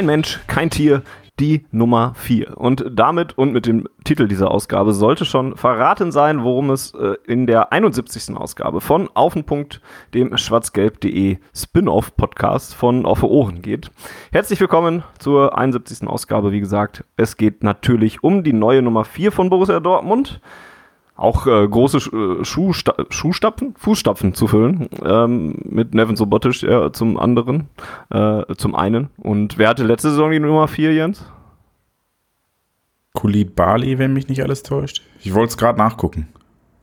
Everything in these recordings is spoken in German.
Kein Mensch, kein Tier, die Nummer 4. Und damit und mit dem Titel dieser Ausgabe sollte schon verraten sein, worum es äh, in der 71. Ausgabe von Auf den Punkt, dem schwarzgelb.de Spin-off-Podcast von Auf Ohren geht. Herzlich willkommen zur 71. Ausgabe. Wie gesagt, es geht natürlich um die neue Nummer 4 von Borussia Dortmund auch äh, große äh, Schuhsta Schuhstapfen, Fußstapfen zu füllen ähm, mit Nevin Sobotisch ja, zum anderen, äh, zum einen. Und wer hatte letzte Saison die Nummer 4, Jens? Bali, wenn mich nicht alles täuscht. Ich wollte es gerade nachgucken.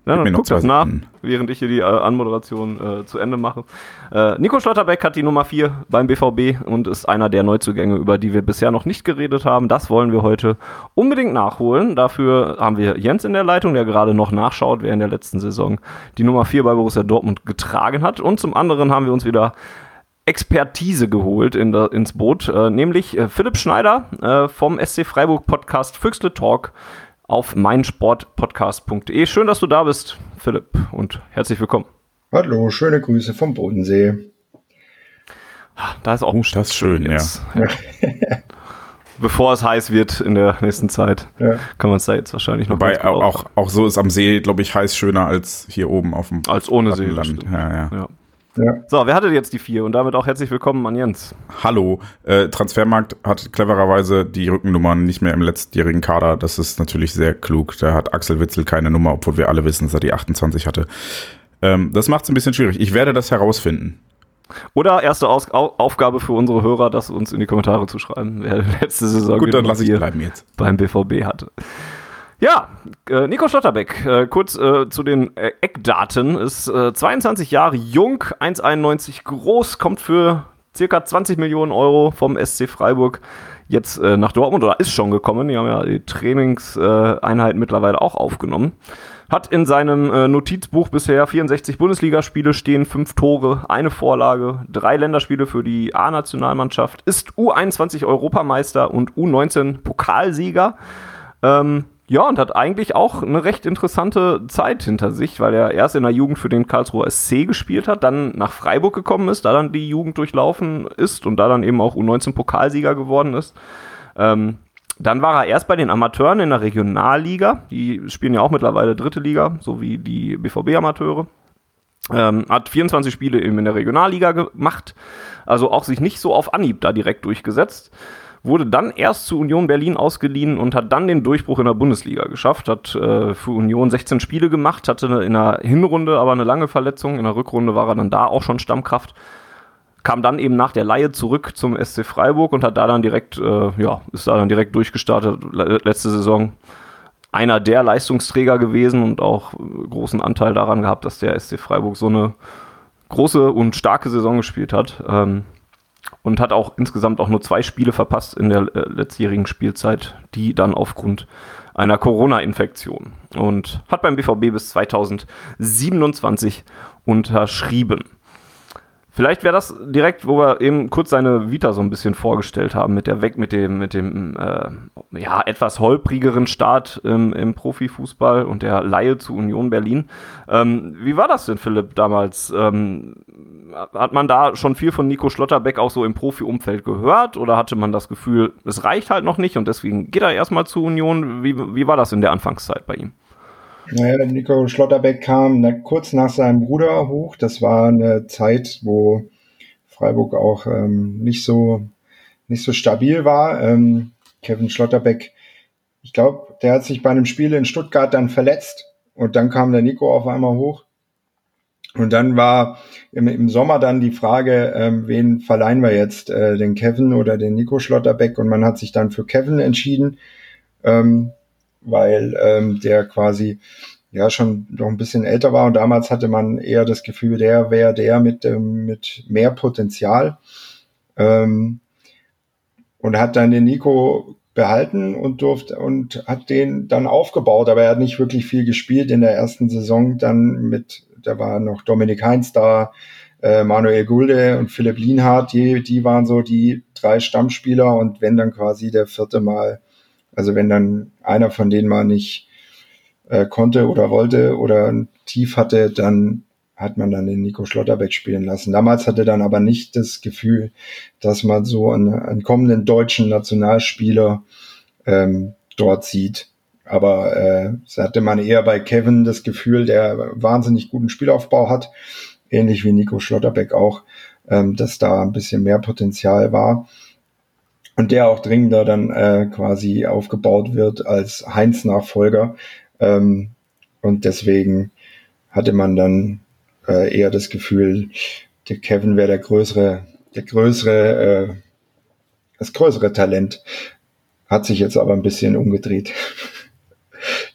Ja, dann guck das nach, während ich hier die äh, Anmoderation äh, zu Ende mache. Äh, Nico Schlotterbeck hat die Nummer 4 beim BVB und ist einer der Neuzugänge, über die wir bisher noch nicht geredet haben. Das wollen wir heute unbedingt nachholen. Dafür haben wir Jens in der Leitung, der gerade noch nachschaut, wer in der letzten Saison die Nummer 4 bei Borussia Dortmund getragen hat. Und zum anderen haben wir uns wieder Expertise geholt in der, ins Boot, äh, nämlich äh, Philipp Schneider äh, vom SC Freiburg Podcast Füchsle Talk auf meinsportpodcast.de. Schön, dass du da bist, Philipp, und herzlich willkommen. Hallo, schöne Grüße vom Bodensee. Da ist auch oh, das schön, jetzt. ja. Bevor es heiß wird in der nächsten Zeit, ja. kann man es da jetzt wahrscheinlich noch. Wobei auch, auch so ist am See, glaube ich, heiß schöner als hier oben auf dem als ohne See. Ja, ja. ja. Ja. So, wer hatte jetzt die vier? Und damit auch herzlich willkommen an Jens. Hallo. Äh, Transfermarkt hat clevererweise die Rückennummern nicht mehr im letztjährigen Kader. Das ist natürlich sehr klug. Da hat Axel Witzel keine Nummer, obwohl wir alle wissen, dass er die 28 hatte. Ähm, das macht es ein bisschen schwierig. Ich werde das herausfinden. Oder erste Aus Aufgabe für unsere Hörer, das uns in die Kommentare zu schreiben, wer letzte Saison Gut, dann lasse ich bleiben jetzt. beim BVB hatte. Ja, äh, Nico Schlotterbeck, äh, kurz äh, zu den äh, Eckdaten, ist 22 äh, Jahre jung, 1,91 groß, kommt für circa 20 Millionen Euro vom SC Freiburg jetzt äh, nach Dortmund oder ist schon gekommen. Die haben ja die Trainingseinheiten mittlerweile auch aufgenommen. Hat in seinem Notizbuch bisher 64 Bundesligaspiele stehen, fünf Tore, eine Vorlage, drei Länderspiele für die A-Nationalmannschaft, ist U21 Europameister und U19 Pokalsieger. Ähm, ja, und hat eigentlich auch eine recht interessante Zeit hinter sich, weil er erst in der Jugend für den Karlsruher SC gespielt hat, dann nach Freiburg gekommen ist, da dann die Jugend durchlaufen ist und da dann eben auch U19-Pokalsieger geworden ist. Ähm, dann war er erst bei den Amateuren in der Regionalliga. Die spielen ja auch mittlerweile dritte Liga, so wie die BVB-Amateure. Ähm, hat 24 Spiele eben in der Regionalliga gemacht, also auch sich nicht so auf Anhieb da direkt durchgesetzt wurde dann erst zu Union Berlin ausgeliehen und hat dann den Durchbruch in der Bundesliga geschafft, hat äh, für Union 16 Spiele gemacht, hatte in der Hinrunde aber eine lange Verletzung, in der Rückrunde war er dann da auch schon Stammkraft, kam dann eben nach der Laie zurück zum SC Freiburg und hat da dann direkt, äh, ja, ist da dann direkt durchgestartet, letzte Saison einer der Leistungsträger gewesen und auch großen Anteil daran gehabt, dass der SC Freiburg so eine große und starke Saison gespielt hat. Ähm, und hat auch insgesamt auch nur zwei Spiele verpasst in der äh, letztjährigen Spielzeit, die dann aufgrund einer Corona-Infektion und hat beim BVB bis 2027 unterschrieben. Vielleicht wäre das direkt, wo wir eben kurz seine Vita so ein bisschen vorgestellt haben, mit der Weg, mit dem, mit dem äh, ja, etwas holprigeren Start im, im Profifußball und der Laie zu Union Berlin. Ähm, wie war das denn, Philipp, damals? Ähm, hat man da schon viel von Nico Schlotterbeck auch so im Profi-Umfeld gehört oder hatte man das Gefühl, es reicht halt noch nicht und deswegen geht er erstmal zu Union? Wie, wie war das in der Anfangszeit bei ihm? Naja, Nico Schlotterbeck kam na, kurz nach seinem Bruder hoch. Das war eine Zeit, wo Freiburg auch ähm, nicht so nicht so stabil war. Ähm, Kevin Schlotterbeck, ich glaube, der hat sich bei einem Spiel in Stuttgart dann verletzt und dann kam der Nico auf einmal hoch. Und dann war im, im Sommer dann die Frage, ähm, wen verleihen wir jetzt, äh, den Kevin oder den Nico Schlotterbeck? Und man hat sich dann für Kevin entschieden. Ähm, weil ähm, der quasi ja schon noch ein bisschen älter war und damals hatte man eher das Gefühl, der wäre der mit, ähm, mit mehr Potenzial. Ähm, und hat dann den Nico behalten und durfte und hat den dann aufgebaut, aber er hat nicht wirklich viel gespielt in der ersten Saison. Dann mit, da war noch Dominik Heinz da, äh, Manuel Gulde und Philipp Lienhardt, die, die waren so die drei Stammspieler und wenn dann quasi der vierte Mal, also wenn dann einer von denen mal nicht äh, konnte oder wollte oder ein Tief hatte, dann hat man dann den Nico Schlotterbeck spielen lassen. Damals hatte dann aber nicht das Gefühl, dass man so einen, einen kommenden deutschen Nationalspieler ähm, dort sieht. Aber äh, hatte man eher bei Kevin das Gefühl, der wahnsinnig guten Spielaufbau hat, ähnlich wie Nico Schlotterbeck auch, ähm, dass da ein bisschen mehr Potenzial war. Und der auch dringender dann äh, quasi aufgebaut wird als Heinz-Nachfolger. Ähm, und deswegen hatte man dann äh, eher das Gefühl, der Kevin wäre der größere, der größere, äh, das größere Talent. Hat sich jetzt aber ein bisschen umgedreht.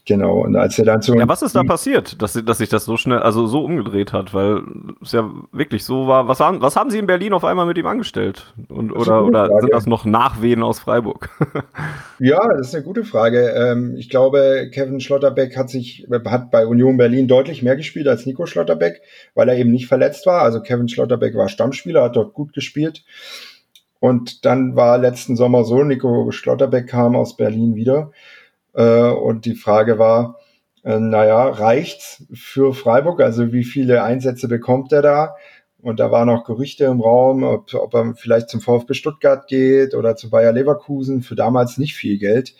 Genau, und als er dann so. Ja, was ist da passiert, dass, dass sich das so schnell, also so umgedreht hat? Weil es ja wirklich so war. Was haben, was haben Sie in Berlin auf einmal mit ihm angestellt? Und, oder oder sind das noch Nachwehen aus Freiburg? ja, das ist eine gute Frage. Ähm, ich glaube, Kevin Schlotterbeck hat sich, hat bei Union Berlin deutlich mehr gespielt als Nico Schlotterbeck, weil er eben nicht verletzt war. Also Kevin Schlotterbeck war Stammspieler, hat dort gut gespielt. Und dann war letzten Sommer so, Nico Schlotterbeck kam aus Berlin wieder und die Frage war, äh, naja, reicht's für Freiburg? Also wie viele Einsätze bekommt er da? Und da waren auch Gerüchte im Raum, ob, ob er vielleicht zum VfB Stuttgart geht oder zu Bayer Leverkusen für damals nicht viel Geld.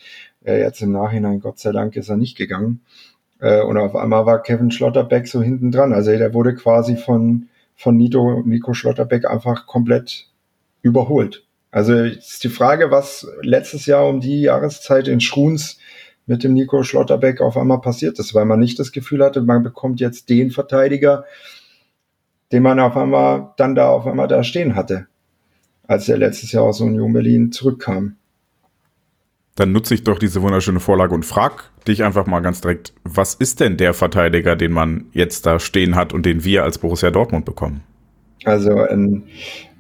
Äh, jetzt im Nachhinein, Gott sei Dank, ist er nicht gegangen. Äh, und auf einmal war Kevin Schlotterbeck so hinten dran. Also der wurde quasi von, von Nito, Nico Schlotterbeck einfach komplett überholt. Also ist die Frage, was letztes Jahr um die Jahreszeit in Schruns mit dem Nico Schlotterbeck auf einmal passiert ist, weil man nicht das Gefühl hatte, man bekommt jetzt den Verteidiger, den man auf einmal dann da auf einmal da stehen hatte, als er letztes Jahr aus Union Berlin zurückkam. Dann nutze ich doch diese wunderschöne Vorlage und frag dich einfach mal ganz direkt, was ist denn der Verteidiger, den man jetzt da stehen hat und den wir als Borussia Dortmund bekommen? Also ein,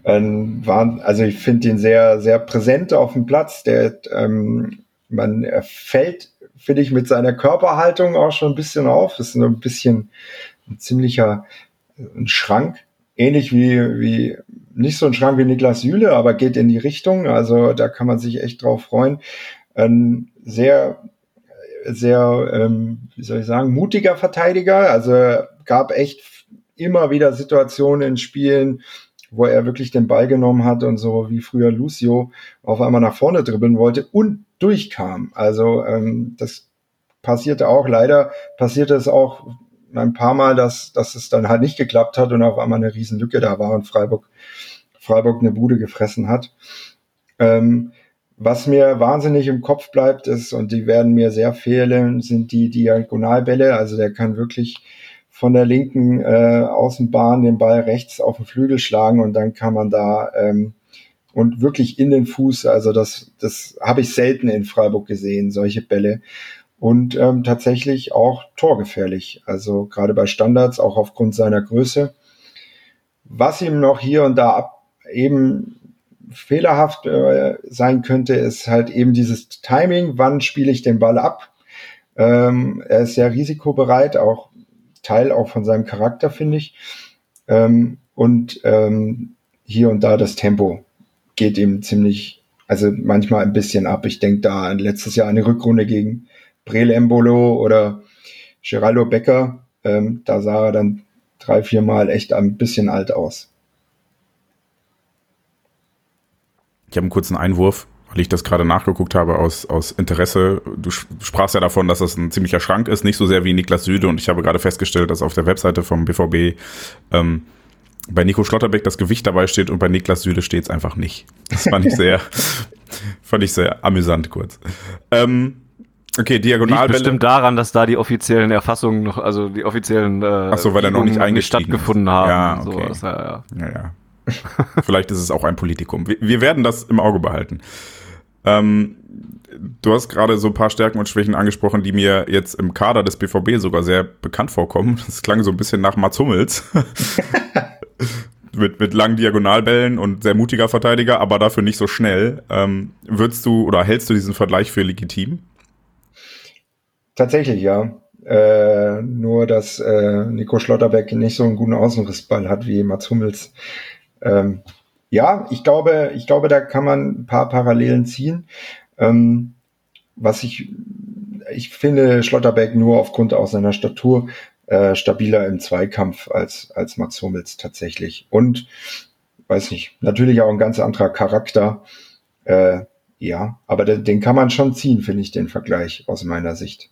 ein also ich finde ihn sehr, sehr präsent auf dem Platz. Der ähm, man fällt finde ich, mit seiner Körperhaltung auch schon ein bisschen auf. Ist ein bisschen ein ziemlicher ein Schrank. Ähnlich wie, wie, nicht so ein Schrank wie Niklas Süle, aber geht in die Richtung. Also da kann man sich echt drauf freuen. Ein sehr, sehr, ähm, wie soll ich sagen, mutiger Verteidiger. Also gab echt immer wieder Situationen in Spielen, wo er wirklich den Ball genommen hat und so wie früher Lucio auf einmal nach vorne dribbeln wollte und durchkam. Also ähm, das passierte auch. Leider passierte es auch ein paar Mal, dass, dass es dann halt nicht geklappt hat und auf einmal eine Riesenlücke da war und Freiburg, Freiburg eine Bude gefressen hat. Ähm, was mir wahnsinnig im Kopf bleibt, ist, und die werden mir sehr fehlen, sind die Diagonalbälle. Also der kann wirklich von der linken äh, Außenbahn den Ball rechts auf den Flügel schlagen und dann kann man da ähm, und wirklich in den Fuß, also das, das habe ich selten in Freiburg gesehen, solche Bälle. Und ähm, tatsächlich auch torgefährlich. Also gerade bei Standards, auch aufgrund seiner Größe. Was ihm noch hier und da ab, eben fehlerhaft äh, sein könnte, ist halt eben dieses Timing, wann spiele ich den Ball ab. Ähm, er ist sehr risikobereit, auch Teil auch von seinem Charakter, finde ich. Ähm, und ähm, hier und da das Tempo geht ihm ziemlich, also manchmal ein bisschen ab. Ich denke da an letztes Jahr eine Rückrunde gegen Brele Embolo oder Geraldo Becker. Ähm, da sah er dann drei, vier Mal echt ein bisschen alt aus. Ich habe einen kurzen Einwurf weil ich das gerade nachgeguckt habe aus, aus Interesse. Du sprachst ja davon, dass das ein ziemlicher Schrank ist, nicht so sehr wie Niklas Süde. Und ich habe gerade festgestellt, dass auf der Webseite vom BVB ähm, bei Nico Schlotterbeck das Gewicht dabei steht und bei Niklas Süde steht es einfach nicht. Das fand ich sehr, fand ich sehr amüsant kurz. Ähm, Okay, Diagonalbälle. Liegt bestimmt daran, dass da die offiziellen Erfassungen noch, also die offiziellen äh, Ach so, weil er noch nicht eingestiegen stattgefunden haben. Ja, okay. So, ja, ja. ja, ja. Vielleicht ist es auch ein Politikum. Wir, wir werden das im Auge behalten. Ähm, du hast gerade so ein paar Stärken und Schwächen angesprochen, die mir jetzt im Kader des BVB sogar sehr bekannt vorkommen. Das klang so ein bisschen nach Mats Hummels. mit, mit langen Diagonalbällen und sehr mutiger Verteidiger, aber dafür nicht so schnell. Ähm, würdest du oder hältst du diesen Vergleich für legitim? Tatsächlich, ja. Äh, nur, dass äh, Nico Schlotterbeck nicht so einen guten Außenrissball hat wie Mats Hummels. Ähm, ja, ich glaube, ich glaube, da kann man ein paar Parallelen ziehen. Ähm, was ich, ich finde Schlotterbeck nur aufgrund auch seiner Statur äh, stabiler im Zweikampf als, als Mats Hummels tatsächlich. Und, weiß nicht, natürlich auch ein ganz anderer Charakter. Äh, ja, aber den, den kann man schon ziehen, finde ich, den Vergleich aus meiner Sicht.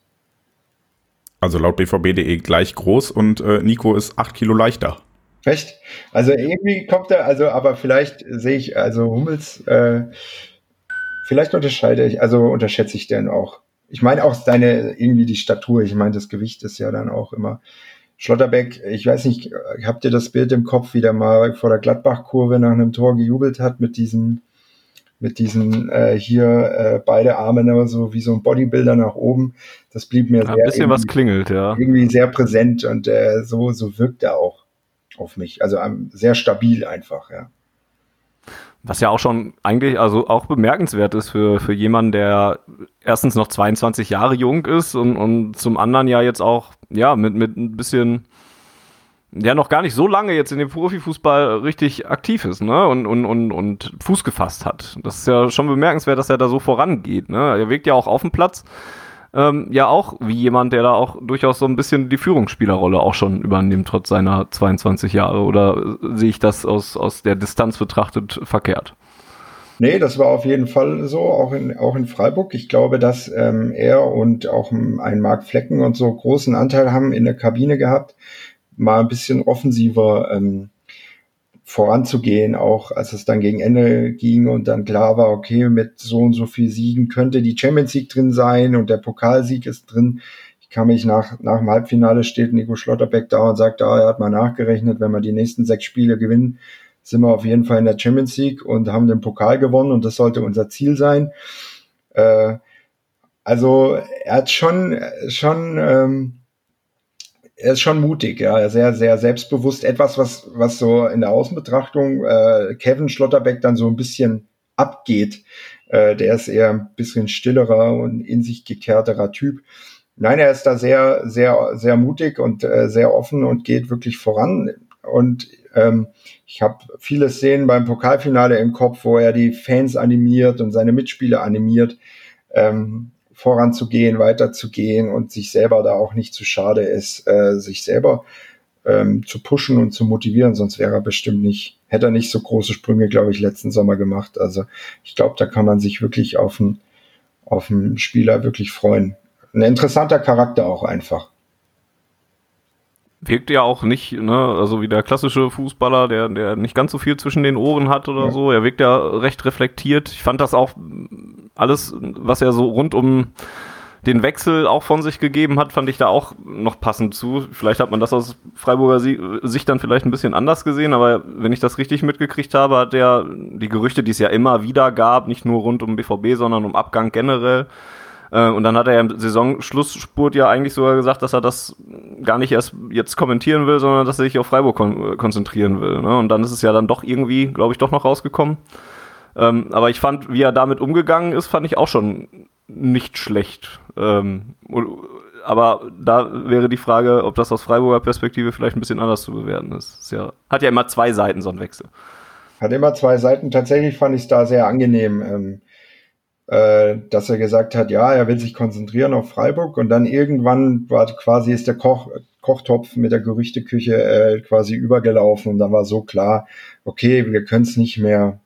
Also laut bvb.de gleich groß und äh, Nico ist acht Kilo leichter. Echt? Also irgendwie kommt er, also, aber vielleicht sehe ich, also Hummels, äh, vielleicht unterscheide ich, also unterschätze ich den auch. Ich meine auch seine, irgendwie die Statur, ich meine, das Gewicht ist ja dann auch immer. Schlotterbeck, ich weiß nicht, habt ihr das Bild im Kopf, wie der mal vor der Gladbach-Kurve nach einem Tor gejubelt hat mit diesen, mit diesen äh, hier äh, beide Arme immer so wie so ein Bodybuilder nach oben. Das blieb mir ja, sehr. Ein bisschen was klingelt, ja. Irgendwie sehr präsent und äh, so, so wirkt er auch auf mich. Also um, sehr stabil einfach, ja. Was ja auch schon eigentlich, also auch bemerkenswert ist für, für jemanden, der erstens noch 22 Jahre jung ist und, und zum anderen ja jetzt auch, ja, mit, mit ein bisschen, ja, noch gar nicht so lange jetzt in dem Profifußball richtig aktiv ist, ne, und, und, und, und Fuß gefasst hat. Das ist ja schon bemerkenswert, dass er da so vorangeht, ne. Er wirkt ja auch auf dem Platz ähm, ja auch wie jemand, der da auch durchaus so ein bisschen die Führungsspielerrolle auch schon übernimmt, trotz seiner 22 Jahre. Oder äh, sehe ich das aus, aus der Distanz betrachtet verkehrt? Nee, das war auf jeden Fall so, auch in, auch in Freiburg. Ich glaube, dass ähm, er und auch ein Marc Flecken und so großen Anteil haben in der Kabine gehabt, mal ein bisschen offensiver ähm, voranzugehen, auch als es dann gegen Ende ging und dann klar war, okay, mit so und so viel Siegen könnte die Champions League drin sein und der Pokalsieg ist drin. Ich kann mich nach, nach dem Halbfinale steht Nico Schlotterbeck da und sagt, ah, er hat mal nachgerechnet, wenn wir die nächsten sechs Spiele gewinnen, sind wir auf jeden Fall in der Champions League und haben den Pokal gewonnen und das sollte unser Ziel sein. Äh, also er hat schon, schon ähm, er ist schon mutig, ja, sehr, sehr selbstbewusst. Etwas, was, was so in der Außenbetrachtung äh, Kevin Schlotterbeck dann so ein bisschen abgeht. Äh, der ist eher ein bisschen stillerer und in sich gekehrterer Typ. Nein, er ist da sehr, sehr, sehr mutig und äh, sehr offen und geht wirklich voran. Und ähm, ich habe viele Szenen beim Pokalfinale im Kopf, wo er die Fans animiert und seine Mitspieler animiert. Ähm, voranzugehen, weiterzugehen und sich selber da auch nicht zu schade ist, äh, sich selber ähm, zu pushen und zu motivieren, sonst wäre er bestimmt nicht, hätte er nicht so große Sprünge, glaube ich, letzten Sommer gemacht. Also ich glaube, da kann man sich wirklich auf einen, auf einen Spieler wirklich freuen. Ein interessanter Charakter auch einfach wirkt ja auch nicht, ne, also wie der klassische Fußballer, der, der nicht ganz so viel zwischen den Ohren hat oder ja. so. Er wirkt ja recht reflektiert. Ich fand das auch alles, was er so rund um den Wechsel auch von sich gegeben hat, fand ich da auch noch passend zu. Vielleicht hat man das aus Freiburger Sicht dann vielleicht ein bisschen anders gesehen, aber wenn ich das richtig mitgekriegt habe, hat er die Gerüchte, die es ja immer wieder gab, nicht nur rund um BVB, sondern um Abgang generell, äh, und dann hat er ja im Saisonschlussspurt ja eigentlich sogar gesagt, dass er das gar nicht erst jetzt kommentieren will, sondern dass er sich auf Freiburg kon konzentrieren will. Ne? Und dann ist es ja dann doch irgendwie, glaube ich, doch noch rausgekommen. Ähm, aber ich fand, wie er damit umgegangen ist, fand ich auch schon nicht schlecht. Ähm, aber da wäre die Frage, ob das aus Freiburger Perspektive vielleicht ein bisschen anders zu bewerten ist. ist ja, hat ja immer zwei Seiten, so ein Wechsel. Hat immer zwei Seiten. Tatsächlich fand ich es da sehr angenehm. Ähm, äh, dass er gesagt hat, ja, er will sich konzentrieren auf Freiburg und dann irgendwann war quasi ist der Koch, Kochtopf mit der Gerüchteküche äh, quasi übergelaufen und dann war so klar, okay, wir können es nicht mehr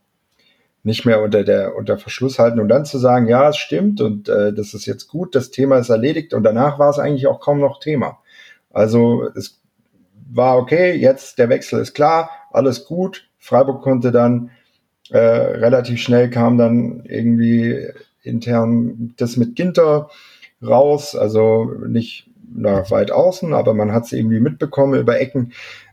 nicht mehr unter der unter Verschluss halten und dann zu sagen, ja, es stimmt und äh, das ist jetzt gut, das Thema ist erledigt und danach war es eigentlich auch kaum noch Thema. Also es war okay, jetzt der Wechsel ist klar, alles gut. Freiburg konnte dann äh, relativ schnell kam dann irgendwie intern das mit Ginter raus, also nicht nach weit außen, aber man hat es irgendwie mitbekommen über Ecken.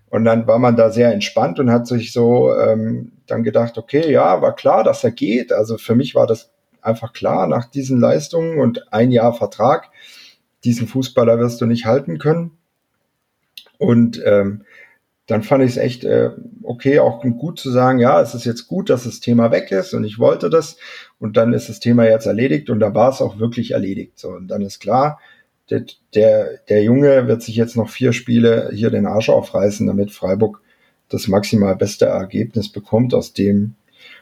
Und dann war man da sehr entspannt und hat sich so ähm, dann gedacht, okay, ja, war klar, dass er geht. Also für mich war das einfach klar nach diesen Leistungen und ein Jahr Vertrag, diesen Fußballer wirst du nicht halten können. Und ähm, dann fand ich es echt äh, okay, auch gut zu sagen, ja, es ist jetzt gut, dass das Thema weg ist und ich wollte das und dann ist das Thema jetzt erledigt und da war es auch wirklich erledigt. So, und dann ist klar, der, der, der Junge wird sich jetzt noch vier Spiele hier den Arsch aufreißen, damit Freiburg das maximal beste Ergebnis bekommt aus dem,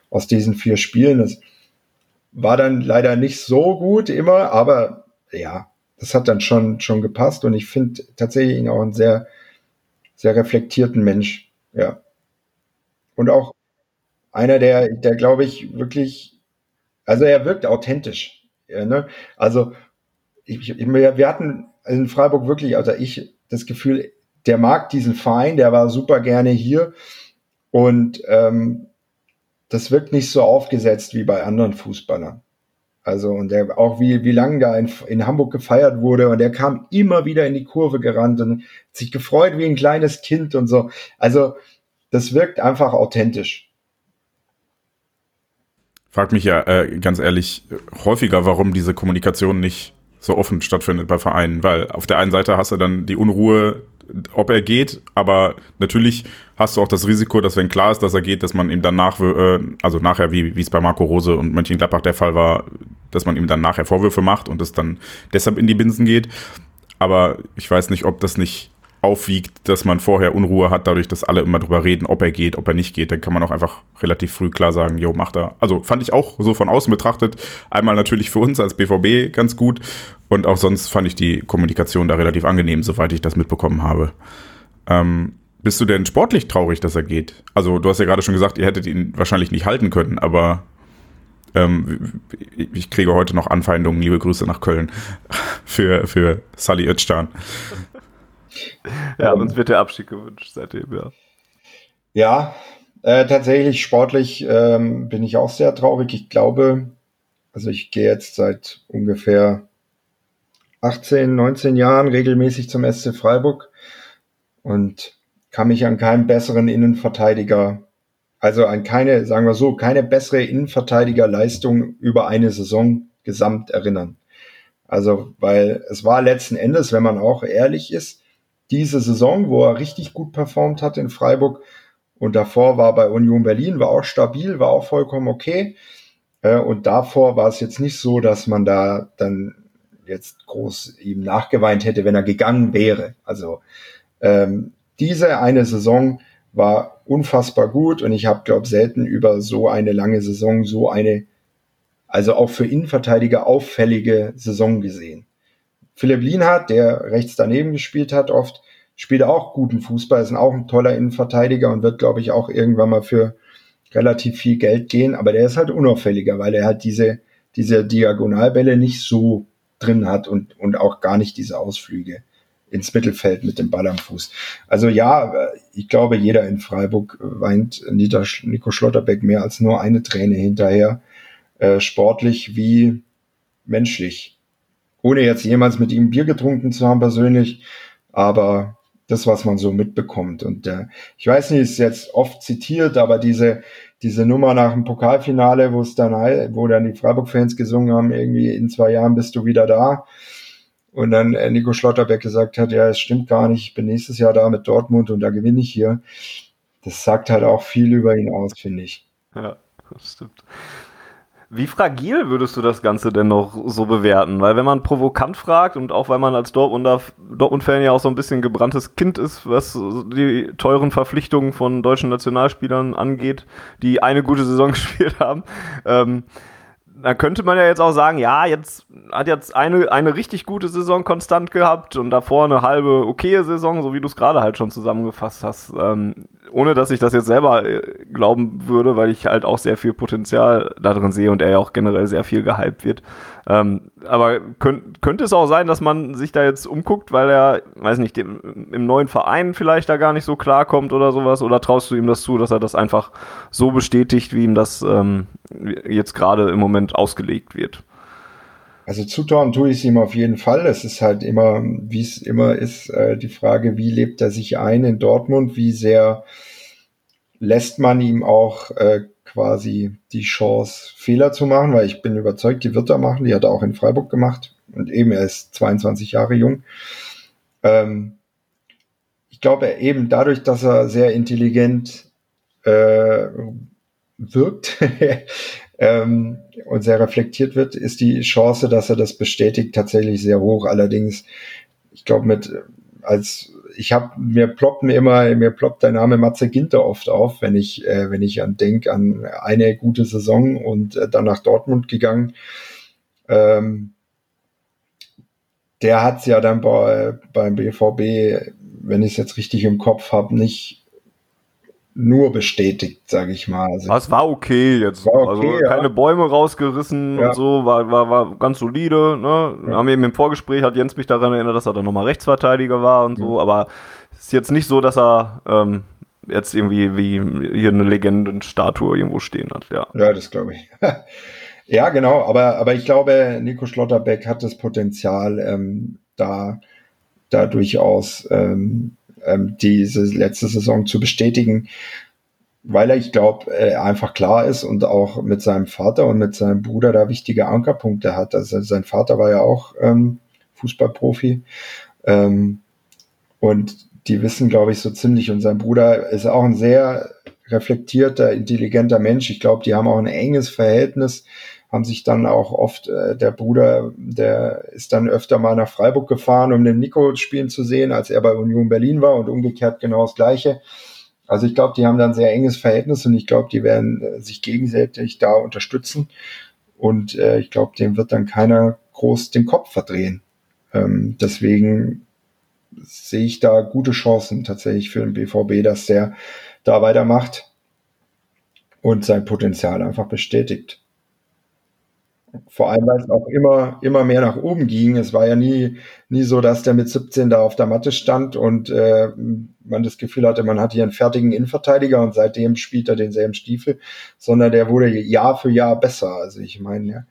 aus diesen vier Spielen. Das war dann leider nicht so gut immer, aber ja, das hat dann schon, schon gepasst und ich finde tatsächlich ihn auch einen sehr, sehr reflektierten Mensch, ja. Und auch einer, der, der glaube ich wirklich, also er wirkt authentisch, ja, ne? Also ich, ich, wir hatten in Freiburg wirklich, also ich das Gefühl, der mag diesen Verein, der war super gerne hier und ähm, das wirkt nicht so aufgesetzt wie bei anderen Fußballern. Also und der auch wie wie lange da in, in Hamburg gefeiert wurde und der kam immer wieder in die Kurve gerannt und sich gefreut wie ein kleines Kind und so. Also das wirkt einfach authentisch. Frag mich ja äh, ganz ehrlich häufiger, warum diese Kommunikation nicht so offen stattfindet bei Vereinen, weil auf der einen Seite hast du dann die Unruhe ob er geht, aber natürlich hast du auch das Risiko, dass wenn klar ist, dass er geht, dass man ihm dann nach, äh, also nachher, wie, wie es bei Marco Rose und Mönchengladbach der Fall war, dass man ihm dann nachher Vorwürfe macht und es dann deshalb in die Binsen geht. Aber ich weiß nicht, ob das nicht aufwiegt, dass man vorher Unruhe hat, dadurch, dass alle immer drüber reden, ob er geht, ob er nicht geht, dann kann man auch einfach relativ früh klar sagen, jo, macht er. Also fand ich auch so von außen betrachtet, einmal natürlich für uns als BVB ganz gut und auch sonst fand ich die Kommunikation da relativ angenehm, soweit ich das mitbekommen habe. Ähm, bist du denn sportlich traurig, dass er geht? Also du hast ja gerade schon gesagt, ihr hättet ihn wahrscheinlich nicht halten können, aber ähm, ich kriege heute noch Anfeindungen, liebe Grüße nach Köln, für, für Sally Özcan. Ja, uns wird der Abstieg gewünscht seitdem, ja. Ja, äh, tatsächlich sportlich ähm, bin ich auch sehr traurig. Ich glaube, also ich gehe jetzt seit ungefähr 18, 19 Jahren regelmäßig zum SC Freiburg und kann mich an keinen besseren Innenverteidiger, also an keine, sagen wir so, keine bessere Innenverteidigerleistung über eine Saison gesamt erinnern. Also, weil es war letzten Endes, wenn man auch ehrlich ist, diese Saison, wo er richtig gut performt hat in Freiburg und davor war bei Union Berlin, war auch stabil, war auch vollkommen okay. Äh, und davor war es jetzt nicht so, dass man da dann jetzt groß ihm nachgeweint hätte, wenn er gegangen wäre. Also ähm, diese eine Saison war unfassbar gut und ich habe, glaube selten über so eine lange Saison so eine, also auch für Innenverteidiger auffällige Saison gesehen. Philipp Lienhardt, der rechts daneben gespielt hat, oft spielt auch guten Fußball, ist auch ein toller Innenverteidiger und wird, glaube ich, auch irgendwann mal für relativ viel Geld gehen, aber der ist halt unauffälliger, weil er halt diese, diese Diagonalbälle nicht so drin hat und, und auch gar nicht diese Ausflüge ins Mittelfeld mit dem Ball am Fuß. Also ja, ich glaube, jeder in Freiburg weint Nico Schlotterbeck mehr als nur eine Träne hinterher, äh, sportlich wie menschlich. Ohne jetzt jemals mit ihm Bier getrunken zu haben persönlich, aber das, was man so mitbekommt. Und äh, ich weiß nicht, ist jetzt oft zitiert, aber diese, diese Nummer nach dem Pokalfinale, wo es dann, wo dann die Freiburg-Fans gesungen haben, irgendwie in zwei Jahren bist du wieder da. Und dann äh, Nico Schlotterbeck gesagt hat, ja, es stimmt gar nicht, ich bin nächstes Jahr da mit Dortmund und da gewinne ich hier. Das sagt halt auch viel über ihn aus, finde ich. Ja, das stimmt. Wie fragil würdest du das Ganze denn noch so bewerten? Weil wenn man provokant fragt und auch weil man als Dortmunder, Dortmund-Fan ja auch so ein bisschen gebranntes Kind ist, was die teuren Verpflichtungen von deutschen Nationalspielern angeht, die eine gute Saison gespielt haben, ähm, da könnte man ja jetzt auch sagen, ja, jetzt hat jetzt eine, eine richtig gute Saison konstant gehabt und davor eine halbe okaye Saison, so wie du es gerade halt schon zusammengefasst hast. Ähm, ohne dass ich das jetzt selber äh, glauben würde, weil ich halt auch sehr viel Potenzial da drin sehe und er ja auch generell sehr viel gehypt wird. Ähm, aber könnt, könnte es auch sein, dass man sich da jetzt umguckt, weil er, weiß nicht, dem, im neuen Verein vielleicht da gar nicht so klarkommt oder sowas? Oder traust du ihm das zu, dass er das einfach so bestätigt, wie ihm das ähm, jetzt gerade im Moment ausgelegt wird? Also zutrauen tue ich es ihm auf jeden Fall. Es ist halt immer, wie es immer ist, äh, die Frage, wie lebt er sich ein in Dortmund, wie sehr lässt man ihm auch äh, quasi die Chance, Fehler zu machen, weil ich bin überzeugt, die wird er machen. Die hat er auch in Freiburg gemacht. Und eben, er ist 22 Jahre jung. Ähm, ich glaube eben dadurch, dass er sehr intelligent äh, wirkt ähm, und sehr reflektiert wird, ist die Chance, dass er das bestätigt, tatsächlich sehr hoch. Allerdings, ich glaube, mit als ich habe mir ploppt mir immer mir ploppt der Name Matze Ginter oft auf, wenn ich äh, wenn ich an denk an eine gute Saison und äh, dann nach Dortmund gegangen. Ähm, der hat's ja dann bei, beim BVB, wenn ich es jetzt richtig im Kopf habe, nicht nur bestätigt, sage ich mal. Also, es war okay jetzt. War okay, also keine ja. Bäume rausgerissen ja. und so, war, war, war ganz solide. Ne? Ja. Haben eben im Vorgespräch hat Jens mich daran erinnert, dass er dann nochmal Rechtsverteidiger war und so, aber es ist jetzt nicht so, dass er ähm, jetzt irgendwie wie hier eine Legendenstatue irgendwo stehen hat. Ja, ja das glaube ich. ja, genau, aber, aber ich glaube, Nico Schlotterbeck hat das Potenzial, ähm, da, da durchaus ähm, ähm, diese letzte Saison zu bestätigen, weil er, ich glaube, äh, einfach klar ist und auch mit seinem Vater und mit seinem Bruder da wichtige Ankerpunkte hat. Also sein Vater war ja auch ähm, Fußballprofi ähm, und die wissen, glaube ich, so ziemlich. Und sein Bruder ist auch ein sehr reflektierter, intelligenter Mensch. Ich glaube, die haben auch ein enges Verhältnis haben sich dann auch oft, äh, der Bruder, der ist dann öfter mal nach Freiburg gefahren, um den Nico spielen zu sehen, als er bei Union Berlin war und umgekehrt genau das Gleiche. Also ich glaube, die haben dann sehr enges Verhältnis und ich glaube, die werden äh, sich gegenseitig da unterstützen. Und äh, ich glaube, dem wird dann keiner groß den Kopf verdrehen. Ähm, deswegen sehe ich da gute Chancen tatsächlich für den BVB, dass der da weitermacht und sein Potenzial einfach bestätigt. Vor allem, weil es auch immer, immer mehr nach oben ging. Es war ja nie, nie so, dass der mit 17 da auf der Matte stand und äh, man das Gefühl hatte, man hat hier einen fertigen Innenverteidiger und seitdem spielt er denselben Stiefel, sondern der wurde Jahr für Jahr besser. Also ich meine, ja,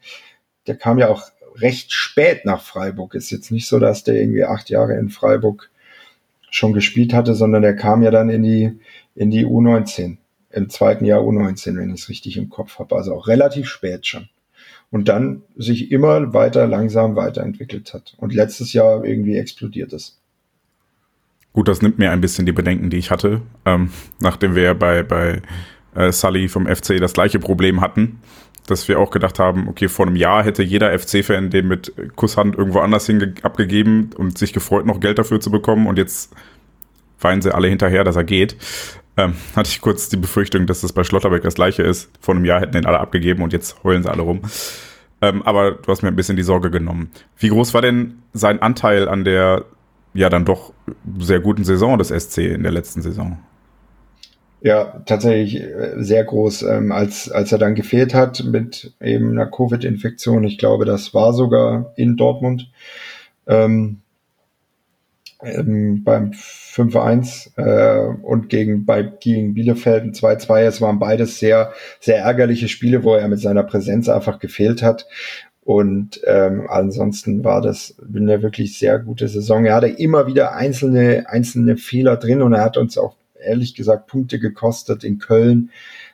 der kam ja auch recht spät nach Freiburg. Ist jetzt nicht so, dass der irgendwie acht Jahre in Freiburg schon gespielt hatte, sondern der kam ja dann in die, in die U19, im zweiten Jahr U19, wenn ich es richtig im Kopf habe. Also auch relativ spät schon und dann sich immer weiter langsam weiterentwickelt hat und letztes Jahr irgendwie explodiert ist. Gut, das nimmt mir ein bisschen die Bedenken, die ich hatte, ähm, nachdem wir bei, bei äh, Sully vom FC das gleiche Problem hatten, dass wir auch gedacht haben, okay, vor einem Jahr hätte jeder FC-Fan den mit Kusshand irgendwo anders hin abgegeben und sich gefreut, noch Geld dafür zu bekommen und jetzt weinen sie alle hinterher, dass er geht ähm, hatte ich kurz die Befürchtung, dass das bei Schlotterbeck das gleiche ist. Vor einem Jahr hätten den alle abgegeben und jetzt heulen sie alle rum. Ähm, aber du hast mir ein bisschen die Sorge genommen. Wie groß war denn sein Anteil an der ja dann doch sehr guten Saison des SC in der letzten Saison? Ja, tatsächlich äh, sehr groß. Ähm, als, als er dann gefehlt hat mit eben einer Covid-Infektion, ich glaube, das war sogar in Dortmund, ähm, ähm, beim 5-1 äh, und gegen, bei, gegen Bielefeld ein 2-2. Es waren beides sehr, sehr ärgerliche Spiele, wo er mit seiner Präsenz einfach gefehlt hat. Und ähm, ansonsten war das eine wirklich sehr gute Saison. Er hatte immer wieder einzelne, einzelne Fehler drin und er hat uns auch ehrlich gesagt Punkte gekostet in Köln.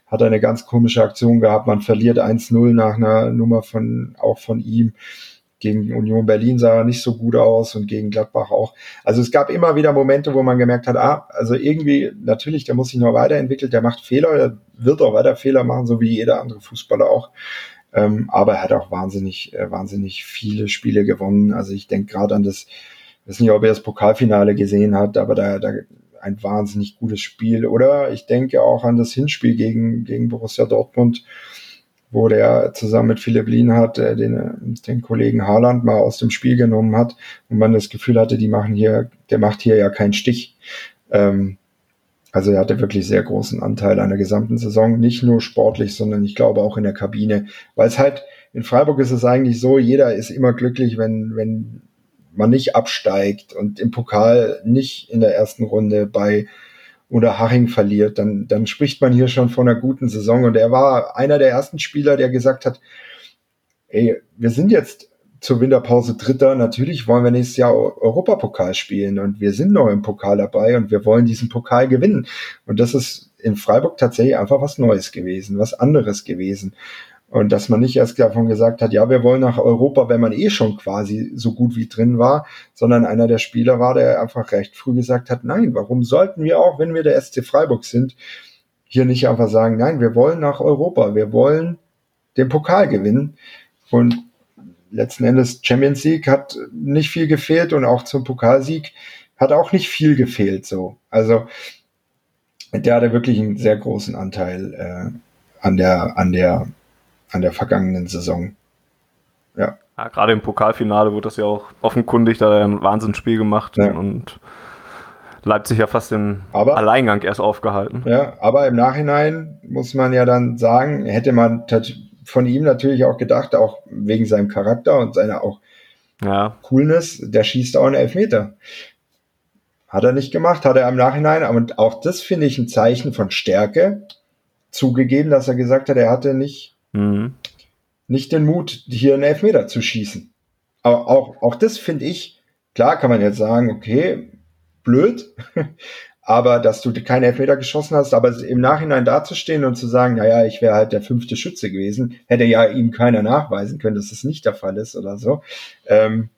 Hat eine ganz komische Aktion gehabt. Man verliert 1-0 nach einer Nummer von, auch von ihm gegen Union Berlin sah er nicht so gut aus und gegen Gladbach auch. Also es gab immer wieder Momente, wo man gemerkt hat, ah, also irgendwie, natürlich, der muss sich noch weiterentwickeln, der macht Fehler, der wird auch weiter Fehler machen, so wie jeder andere Fußballer auch. Ähm, aber er hat auch wahnsinnig, äh, wahnsinnig viele Spiele gewonnen. Also ich denke gerade an das, ich weiß nicht, ob er das Pokalfinale gesehen hat, aber da, da ein wahnsinnig gutes Spiel. Oder ich denke auch an das Hinspiel gegen, gegen Borussia Dortmund wo der zusammen mit Philipp Lienhardt äh, den, den Kollegen Haaland mal aus dem Spiel genommen hat und man das Gefühl hatte, die machen hier, der macht hier ja keinen Stich. Ähm, also er hatte wirklich sehr großen Anteil an der gesamten Saison, nicht nur sportlich, sondern ich glaube auch in der Kabine, weil es halt in Freiburg ist es eigentlich so, jeder ist immer glücklich, wenn wenn man nicht absteigt und im Pokal nicht in der ersten Runde bei oder Haching verliert, dann, dann spricht man hier schon von einer guten Saison. Und er war einer der ersten Spieler, der gesagt hat, ey, wir sind jetzt zur Winterpause Dritter. Natürlich wollen wir nächstes Jahr Europapokal spielen und wir sind noch im Pokal dabei und wir wollen diesen Pokal gewinnen. Und das ist in Freiburg tatsächlich einfach was Neues gewesen, was anderes gewesen. Und dass man nicht erst davon gesagt hat, ja, wir wollen nach Europa, wenn man eh schon quasi so gut wie drin war, sondern einer der Spieler war, der einfach recht früh gesagt hat, nein, warum sollten wir auch, wenn wir der SC Freiburg sind, hier nicht einfach sagen, nein, wir wollen nach Europa, wir wollen den Pokal gewinnen. Und letzten Endes Champions League hat nicht viel gefehlt und auch zum Pokalsieg hat auch nicht viel gefehlt so. Also der hatte wirklich einen sehr großen Anteil äh, an der an der an der vergangenen Saison. Ja. ja gerade im Pokalfinale wurde das ja auch offenkundig, da hat er ein Wahnsinnsspiel gemacht ja. und Leipzig ja fast den aber, Alleingang erst aufgehalten. Ja, aber im Nachhinein muss man ja dann sagen, hätte man von ihm natürlich auch gedacht, auch wegen seinem Charakter und seiner auch ja. Coolness, der schießt auch einen Elfmeter. Hat er nicht gemacht, hat er im Nachhinein, und auch das finde ich ein Zeichen von Stärke zugegeben, dass er gesagt hat, er hatte nicht, mhm. nicht den Mut, hier einen Elfmeter zu schießen. Aber auch, auch das finde ich, klar kann man jetzt sagen, okay, blöd, aber dass du keine Elfmeter geschossen hast, aber im Nachhinein dazustehen und zu sagen, naja, ich wäre halt der fünfte Schütze gewesen, hätte ja ihm keiner nachweisen können, dass das nicht der Fall ist oder so. Ähm,